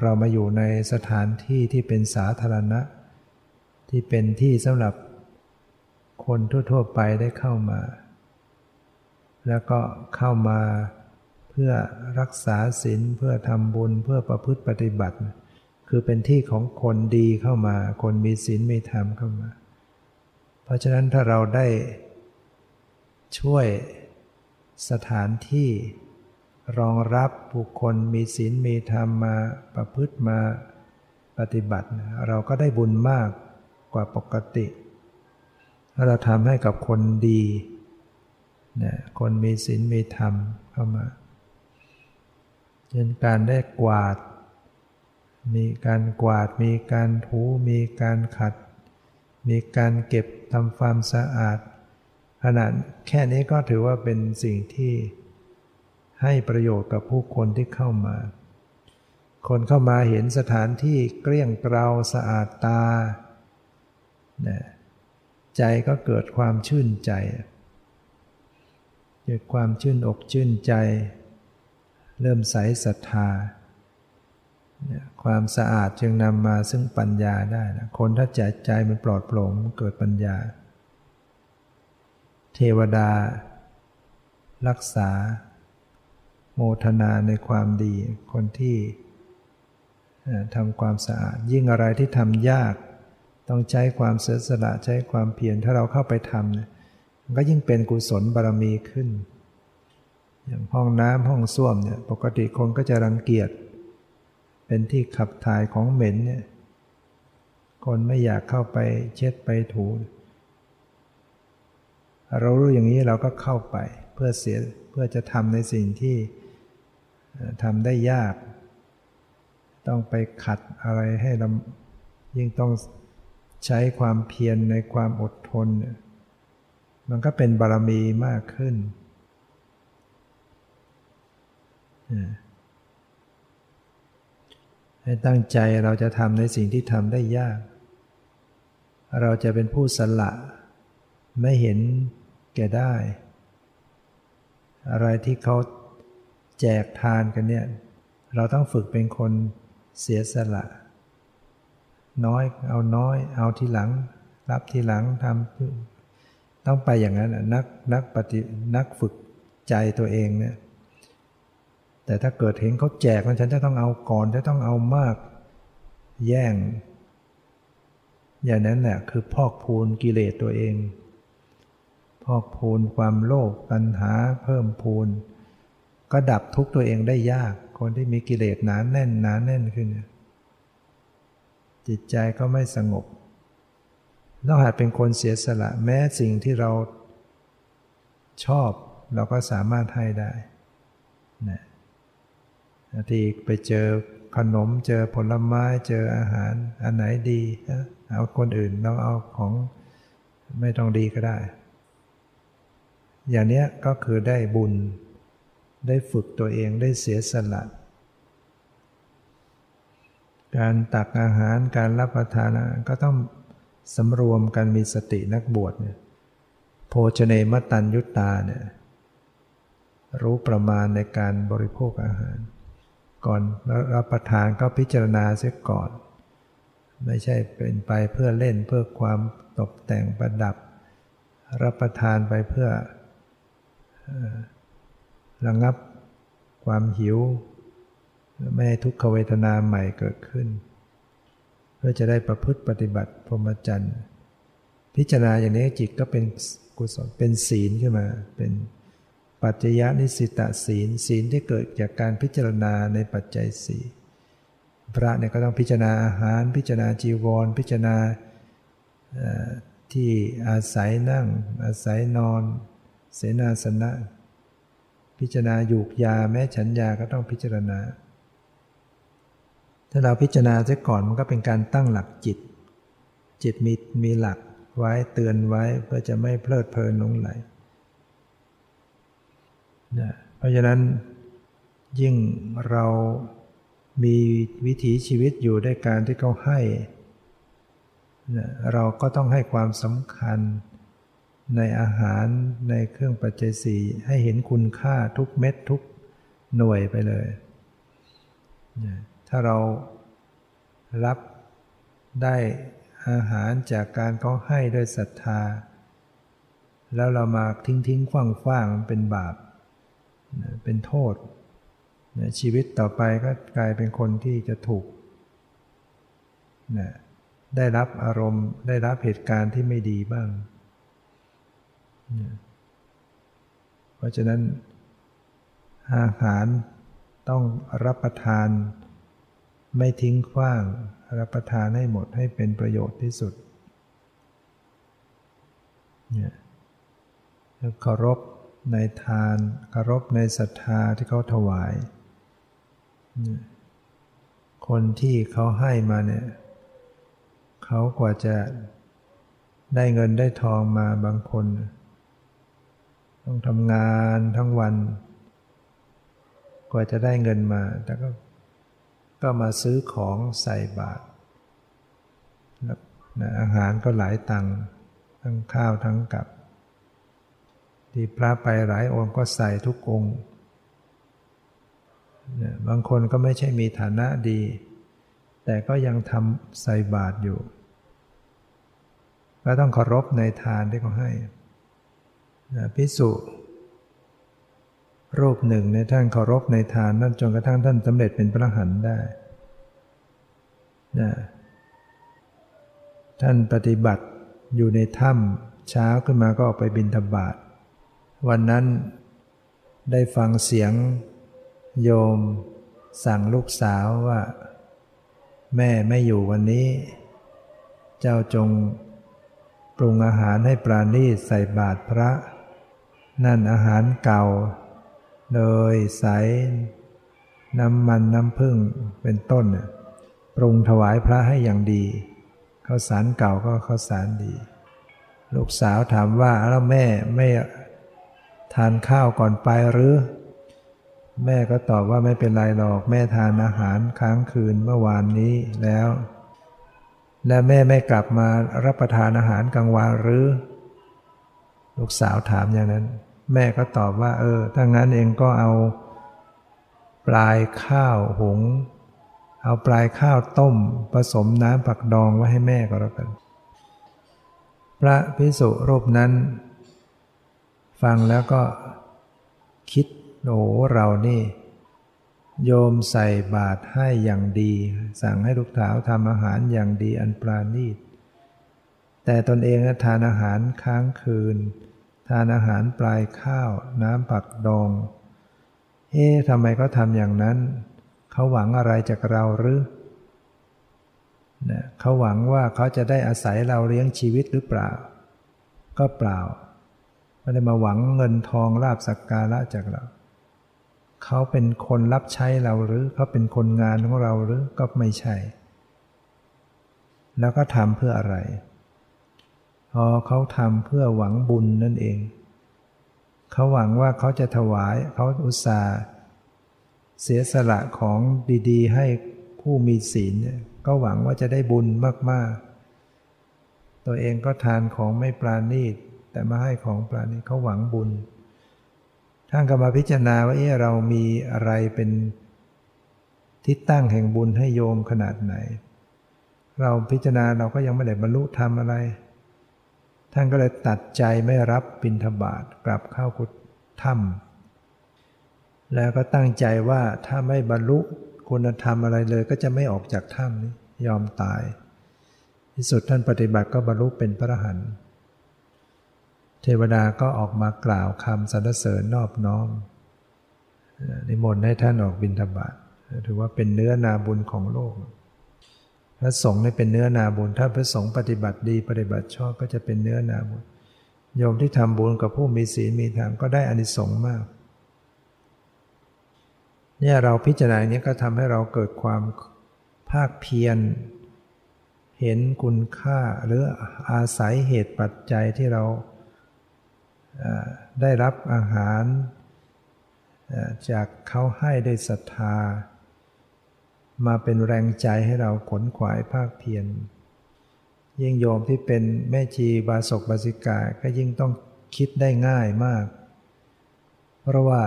เรามาอยู่ในสถานที่ที่เป็นสาธารณะ ที่เป็นที่สำหรับคนทั่ว ๆ ไปได้เข้ามา แล้วก็เข้ามาเพื่อรักษาศีลเพื่อทำบุญเพื่อประพฤติปฏิบัติ คือเป็นที่ของคนดีเข้ามา คนมีศีลมีธรรมเข้ามา เพราะฉะนั้นถ้าเราได้ช่วยสถานที่ รองรับบุคคลมีศีลมีธรรมมาประพฤติมาปฏิบัติ เราก็ได้บุญมากกว่าปกติ ถ้าเราทำให้กับคนดีนะคนมีศีลมีธรรมเข้ามาเช่นการได้กวาด มีการกวาด มีการถูมีการขัด มีการเก็บทำความสะอาดขนาดแค่นี้ก็ถือว่าเป็นสิ่งที่ ให้ประโยชน์กับผู้คนที่เข้ามา คนเข้ามาเห็นสถานที่เกลี้ยงเกลาสะอาดตา ใจก็เกิดความชื่นใจเกิดความชื่นอกชื่นใจ เริ่มใสศรัทธา ความสะอาดจึงนำมาซึ่งปัญญาได้นะคนถ้าใจใจมันปลอดโปร่งเกิดปัญญา เทวดา รักษา โมทนาในความดี คนที่ทำความสะอาด ยิ่งอะไรที่ทำยาก ต้องใช้ความเสียสละใช้ความเพียรถ้าเราเข้าไปทำเนี่ยก็ยิ่งเป็นกุศลบารมีขึ้น อย่างห้องน้ำห้องส้วมเนี่ยปกติคนก็จะรังเกียจเป็นที่ขับถ่ายของเหม็นเนี่ยคนไม่อยากเข้าไปเช็ดไปถู เรารู้อย่างนี้เราก็เข้าไปเพื่อเสียเพื่อจะทำในสิ่งที่ ทำได้ยาก ต้องไปขัดอะไรให้เรายิ่งต้องใช้ความเพียรในความอดทน มันก็เป็นบารมีมากขึ้น ให้ตั้งใจเราจะทำในสิ่งที่ทำได้ยาก เราจะเป็นผู้สละ ไม่เห็นแก่ได้ อะไรที่เขา แจกทานกันเนี่ย เราต้องฝึกเป็นคนเสียสละ น้อยเอาน้อย เอาทีหลัง รับทีหลังทำต้องไปอย่างนั้นนักนักปฏินักฝึกใจตัวเองเนี่ยแต่ถ้าเกิดเห็นเขาแจกแล้วฉันจะต้องเอาก่อนจะต้องเอามาก แย่ง อย่างนั้นแหละคือพอกพูนกิเลสตัวเอง พอกพูนความโลภปัญหาเพิ่มพูน ก็ดับทุกตัวเองได้ยาก คนที่มีกิเลสหนานแน่นหนานแน่นขึ้น จิตใจก็ไม่สงบต้องหัดเป็นคนเสียสละแม้สิ่งที่เราชอบเราก็สามารถให้ได้นะทีไปเจอขนมเจอผลไม้เจออาหาร อันไหนดีเอาคนอื่นเราเอาของไม่ต้องดีก็ได้ อย่างนี้ก็คือได้บุญ ได้ฝึกตัวเองได้เสียสละ การตักอาหารการรับประทานก็ต้องสำรวมกันมีสตินักบวชเนี่ยโภชเนมตันยุตตาเนี่ยรู้ประมาณในการบริโภคอาหาร ก่อนรับประทานก็พิจารณาเสียก่อน ไม่ใช่เป็นไปเพื่อเล่นเพื่อความตกแต่งประดับ รับประทานไปเพื่อ ระงับความหิว ไม่ให้ทุกขเวทนาใหม่เกิดขึ้น เพื่อจะได้ประพฤติปฏิบัติพรหมจรรย์พิจารณาอย่างนี้จิตก็เป็นกุศลเป็นศีลขึ้นมา เป็นปัจจยนิสิตศีล ศีลที่เกิดจากการพิจารณาในปัจจัยสี่พระเนี่ยก็ต้องพิจารณาอาหาร พิจารณาจีวร พิจารณาที่อาศัยนั่ง อาศัยนอน เสนาสนะ พิจารณาหยูกยาแม้ฉันยาก็ต้องพิจารณา ถ้าเราพิจารณาเสียก่อนมันก็เป็นการตั้งหลักจิต จิตมีมีหลักไว้เตือนไว้เพื่อจะไม่เพลิดเพลินหลงไหลนะเพราะฉะนั้นยิ่งเรามีวิถีชีวิตอยู่ด้วยการที่เขาให้นะเราก็ต้องให้ความสำคัญ ในอาหารในเครื่องปัจจัยสี่ให้เห็นคุณค่าทุกเม็ดทุกหน่วยไปเลย ถ้าเรารับได้อาหารจากการเขาให้ด้วยศรัทธา แล้วเรามาทิ้งทิ้งคว่างคว้างเป็นบาป เป็นโทษ ชีวิตต่อไปก็กลายเป็นคนที่จะถูก ได้รับอารมณ์ได้รับเหตุการณ์ที่ไม่ดีบ้าง เพราะฉะนั้นอาหารต้องรับประทาน ไม่ทิ้งขว้าง รับประทานให้หมดให้เป็นประโยชน์ที่สุดเนี่ยเคารพในทานเคารพในศรัทธาที่เขาถวาย คนที่เขาให้มาเนี่ยเขากว่าจะได้เงินได้ทองมาบางคน ต้องทำงานทั้งวัน กว่าจะได้เงินมา แต่ก็ก็มาซื้อของใส่บาตรอาหารก็หลายตังค์ทั้งข้าวทั้งกับ ที่พระไปหลายองค์ก็ใส่ทุกองค์บางคนก็ไม่ใช่มีฐานะดี แต่ก็ยังทำใส่บาตรอยู่ ก็ต้องเคารพในทานที่เขาให้ พิสุรูปหนึ่งในท่านเคารพในทานนั่นจนกระทั่งท่านสำเร็จเป็นพระหันได้นะท่านปฏิบัติอยู่ในถ้ำเช้าขึ้นมาก็ออกไปบินธบาตวันนั้นได้ฟังเสียงโยมสั่งลูกสาวว่า แม่ไม่อยู่วันนี้ เจ้าจงปรุงอาหารให้ปราณีตใส่บาตรพระ นั่นอาหารเก่าเลยใส น้ำมันน้ำพึ่งเป็นต้นปรุงถวายพระให้อย่างดีข้าวสารเก่าก็ข้าวสารดี ลูกสาวถามว่าแล้วแม่ไม่ทานข้าวก่อนไปหรือ แม่ก็ตอบว่าไม่เป็นไรหรอกแม่ทานอาหารค้างคืนเมื่อวานนี้แล้ว และแม่ไม่กลับมารับประทานอาหารกลางวันหรือ ลูกสาวถามอย่างนั้น แม่ก็ตอบว่า เออ ถ้างั้นเองก็เอา ปลายข้าวหุง เอาปลายข้าวต้ม ผสมน้ำผักดองไว้ให้แม่ก็แล้วกัน พระพิสุรูปนั้น ฟังแล้วก็คิดโอ้เรานี่ โยมใส่บาตรให้อย่างดี สั่งให้ลูกสาวทำอาหารอย่างดีอันปราณีตแต่ตนเองทานอาหารค้างคืน ทานอาหารปลายข้าว น้ำผักดอง เอ๊ะทำไมเขาทำอย่างนั้น เขาหวังอะไรจากเราหรือนะเขาหวังว่าเขาจะได้อาศัยเราเลี้ยงชีวิตหรือเปล่า ก็เปล่า ไม่ได้มาหวังเงินทองลาบสักการะจากเรา เขาเป็นคนรับใช้เราหรือ เขาเป็นคนงานของเราหรือ ก็ไม่ใช่ แล้วก็ทำเพื่ออะไร พอเขาทำเพื่อหวังบุญนั่นเอง เขาหวังว่าเขาจะถวายเขาอุตส่าห์เสียสละของดีๆ ให้ผู้มีศีลเนี่ยก็หวังว่าจะได้บุญมากๆ ตัวเองก็ทานของไม่ปราณีต แต่มาให้ของปราณีตเขาหวังบุญ ท่านก็มาพิจารณาว่าเออเรามีอะไรเป็นที่ตั้งแห่งบุญให้โยมขนาดไหน เราพิจารณาเราก็ยังไม่ได้บรรลุธรรมอะไร ท่านก็เลยตัดใจไม่รับบิณฑบาตกลับเข้ากุฏถ้ำแล้วก็ตั้งใจว่าถ้าไม่บรรลุคุณธรรมอะไรเลย ก็จะไม่ออกจากถ้ำนี้ยอมตาย ที่สุดท่านปฏิบัติก็บรรลุเป็นพระอรหันต์เทวดาก็ออกมากล่าวคำสรรเสริญนอบน้อมนิมนต์ให้ท่านออกบิณฑบาตถือว่าเป็นเนื้อนาบุญของโลก พระสงฆ์นี่เป็นเนื้อนาบุญ ถ้าพระสงฆ์ปฏิบัติดีปฏิบัติชอบก็จะเป็นเนื้อนาบุญโยมที่ทำบุญกับผู้มีศีลมีธรรมก็ได้อานิสงส์มากเนี่ยเราพิจารณาอย่างนี้ก็ทำให้เราเกิดความภาคเพียรเห็นคุณค่าหรืออาศัยเหตุปัจจัยที่เราได้รับอาหาร จากเขาให้ได้ศรัทธา มาเป็นแรงใจให้เราขนขวายภาคเพียรยิ่งโยมที่เป็นแม่ชีบาศกบาสิกาก็ยิ่งต้องคิดได้ง่ายมาก เพราะว่า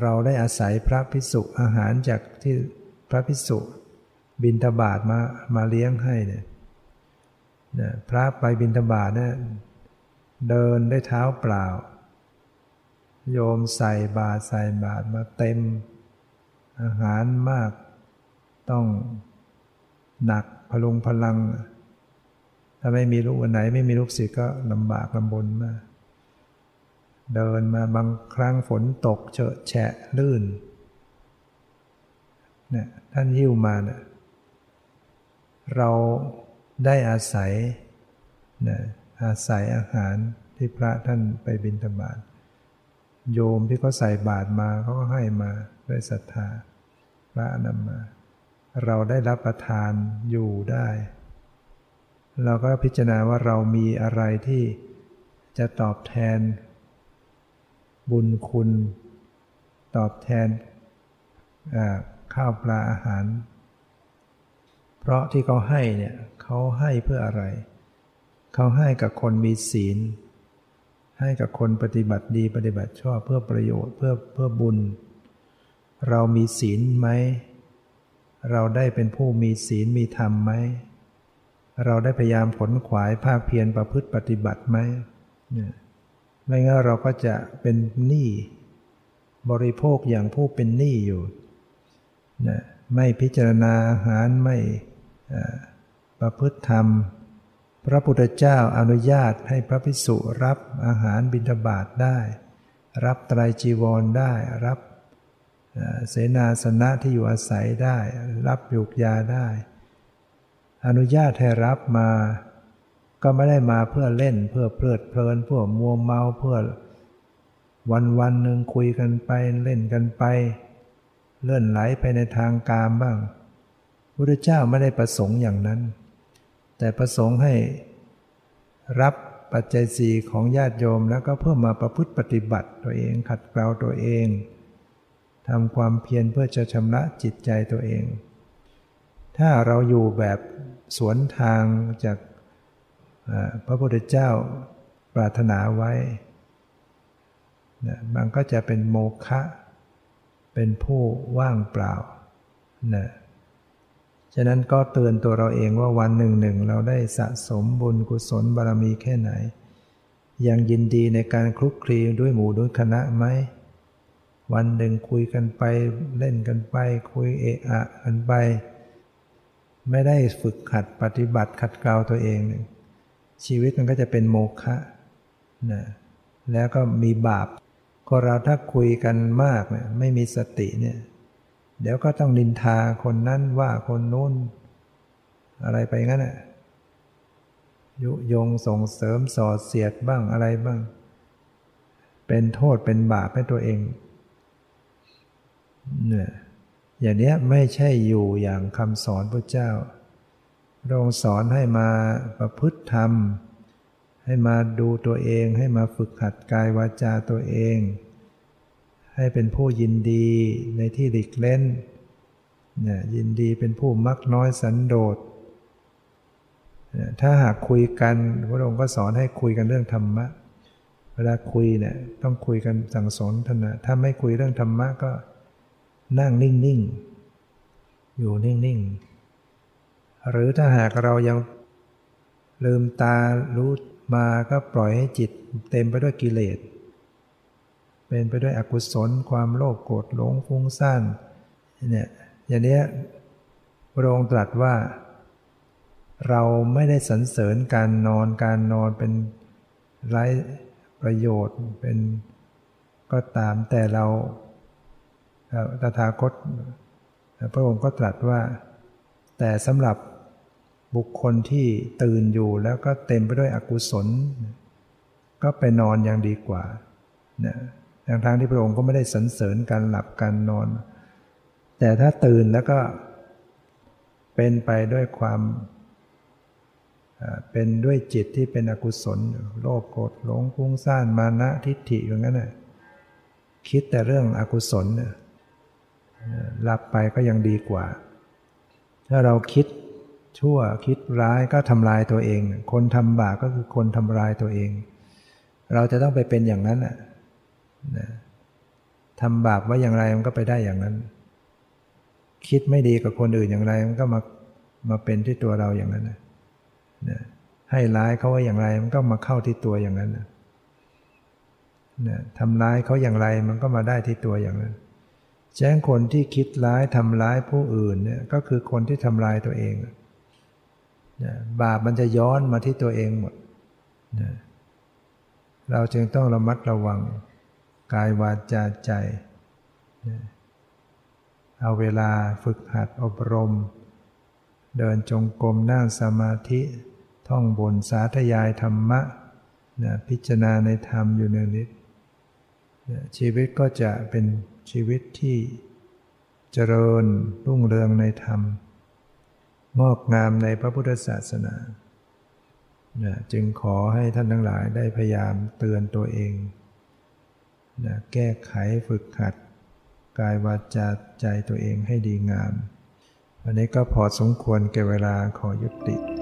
เราได้อาศัยพระพิสุอาหารจากที่พระพิสุบินทบาทมามาเลี้ยงให้เนี่ยนะพระไปบินทบาทเนี่ยเดินได้เท้าเปล่า โยมใส่บาทใส่บาทมาเต็ม อาหารมาก ต้องหนักพลุงพลัง ถ้าไม่มีลูกวันไหน ไม่มีลูกศิษย์ก็ลำบากลำบนมากเดินมาบางครั้งฝนตกเฉอะแฉะลื่นเนี่ยท่านยิ้วมาเนะี่ยเราได้อาศัยนะอาศัยอาหารที่พระท่านไปบิณฑบาตโยมที่เขาใส่บาตรมาเขาก็ให้มาด้วยศรัทธาพระนำมา เราได้รับประทานอยู่ได้ เราก็พิจารณาว่าเรามีอะไรที่จะตอบแทน บุญคุณ ตอบแทนข้าวปลาอาหาร เพราะที่เขาให้เนี่ยเขาให้เพื่ออะไร เขาให้กับคนมีศีล ให้กับคนปฏิบัติดีปฏิบัติชอบเพื่อประโยชน์เพื่อเพื่อบุญ เรามีศีลไหม เราได้เป็นผู้มีศีลมีธรรมไหม เราได้พยายามผลขวายภาคเพียรประพฤติปฏิบัติไหมไม่งั้นเราก็จะเป็นหนี้บริโภคอย่างผู้เป็นหนี้อยู่นะไม่พิจารณาอาหารไม่ประพฤติธรรม พระพุทธเจ้าอนุญาตให้พระภิกษุรับอาหารบิณฑบาตได้ รับไตรจีวรได้ รับ เสนาสนะที่อยู่อาศัยได้ รับยุกยาได้ อนุญาตให้รับมา ก็ไม่ได้มาเพื่อเล่นเพื่อเพลิดเพลินเพื่อมัวเมาเพื่อ วันวันหนึ่งคุยกันไปเล่นกันไป เลื่อนไหลไปในทางกามบ้างพระเจ้าไม่ได้ประสงค์อย่างนั้น แต่ประสงค์ให้รับปัจจัยสีของญาติโยมแล้วก็เพื่อมาประพฤติปฏิบัติตัวเองขัดเกลาตัวเอง ทำความเพียรเพื่อจะชำระจิตใจตัวเอง ถ้าเราอยู่แบบสวนทางจากพระพุทธเจ้าปรารถนาไว้นะมันก็จะเป็นโมฆะเป็นผู้ว่างเปล่านะฉะนั้นก็เตือนตัวเราเองว่าวันหนึ่งหนึ่งเราได้สะสมบุญกุศลบารมีแค่ไหน ยังยินดีในการคลุกคลีด้วยหมู่ด้วยคณะไหม วันหนึ่งคุยกันไปเล่นกันไป คุยเอะอะกันไป ไม่ได้ฝึกขัดปฏิบัติขัดเกลาตัวเองชีวิตมันก็จะเป็นโมฆะนะแล้วก็มีบาปคนเราถ้าคุยกันมากเนี่ยไม่มีสติเนี่ยเดี๋ยวก็ต้องนินทาคนนั้นว่าคนนู้น อะไรไปงั้นน่ะยุยงส่งเสริมสอดเสียดบ้างอะไรบ้าง เป็นโทษเป็นบาปให้ตัวเอง เนี่ยอย่างนี้ไม่ใช่อยู่อย่างคำสอนพระเจ้าพระองค์สอนให้มาประพฤติธรรม ให้มาดูตัวเองให้มาฝึกหัดกายวาจาตัวเอง ให้เป็นผู้ยินดีในที่หลีกเล่นเนี่ยยินดีเป็นผู้มักน้อยสันโดษถ้าหากคุยกันพระองค์ก็สอนให้คุยกันเรื่องธรรมะ เวลาคุยเนี่ยต้องคุยกันสั่งสอนท่านนะถ้าไม่คุยเรื่องธรรมะก็ นั่งนิ่งๆ อยู่นิ่งๆ หรือถ้าหากเรายังลืมตารู้มาก็ปล่อยให้จิตเต็มไปด้วยกิเลส เป็นไปด้วยอกุศลความโลภโกรธหลงฟุ้งซ่านเนี่ยอย่างนี้พระองค์ตรัสว่า เราไม่ได้สรรเสริญการนอนการนอนเป็นไร้ประโยชน์เป็นก็ตามแต่เรา ตถาคต พระองค์ก็ตรัสว่า แต่สำหรับบุคคลที่ตื่นอยู่แล้วก็เต็มไปด้วยอกุศล ก็ไปนอนยังดีกว่านะทางที่พระองค์ก็ไม่ได้สรรเสริญการหลับการนอน แต่ถ้าตื่นแล้วก็เป็นไปด้วยความเป็นด้วยจิตที่เป็นอกุศล โลภโกรธหลงฟุ้งซ่านมานะทิฏฐิอย่างนั้นน่ะคิดแต่เรื่องอกุศลเนี่ย หลับไปก็ยังดีกว่า ถ้าเราคิดชั่วคิดร้ายก็ทำลายตัวเอง คนทำบาปก็คือคนทำลายตัวเอง เราจะต้องไปเป็นอย่างนั้นน่ะทำบาปว่าอย่างไรมันก็ไปได้อย่างนั้น คิดไม่ดีกับคนอื่นอย่างไรมันก็มามาเป็นที่ตัวเราอย่างนั้นนะให้ร้ายเขาว่าอย่างไรมันก็มาเข้าที่ตัวอย่างนั้นนะทำร้ายเขาอย่างไรมันก็มาได้ที่ตัวอย่างนั้น แจ้งคนที่คิดร้ายทำร้ายผู้อื่นเนี่ยก็คือคนที่ทำลายตัวเองบาปมันจะย้อนมาที่ตัวเองหมดเราจึงต้องระมัดระวังกายวาจาใจเอาเวลาฝึกหัดอบรม เดินจงกรมนั่งสมาธิท่องบนสาธยายธรรมะพิจารณาในธรรมอยู่ในนิดชีวิตก็จะเป็น ชีวิตที่เจริญรุ่งเรืองในธรรม งอกงามในพระพุทธศาสนาจึงขอให้ท่านทั้งหลายได้พยายามเตือนตัวเองแก้ไขฝึกขัด กายวาจาใจตัวเองให้ดีงามวันนี้ก็พอสมควรแก่เวลาขอยุติ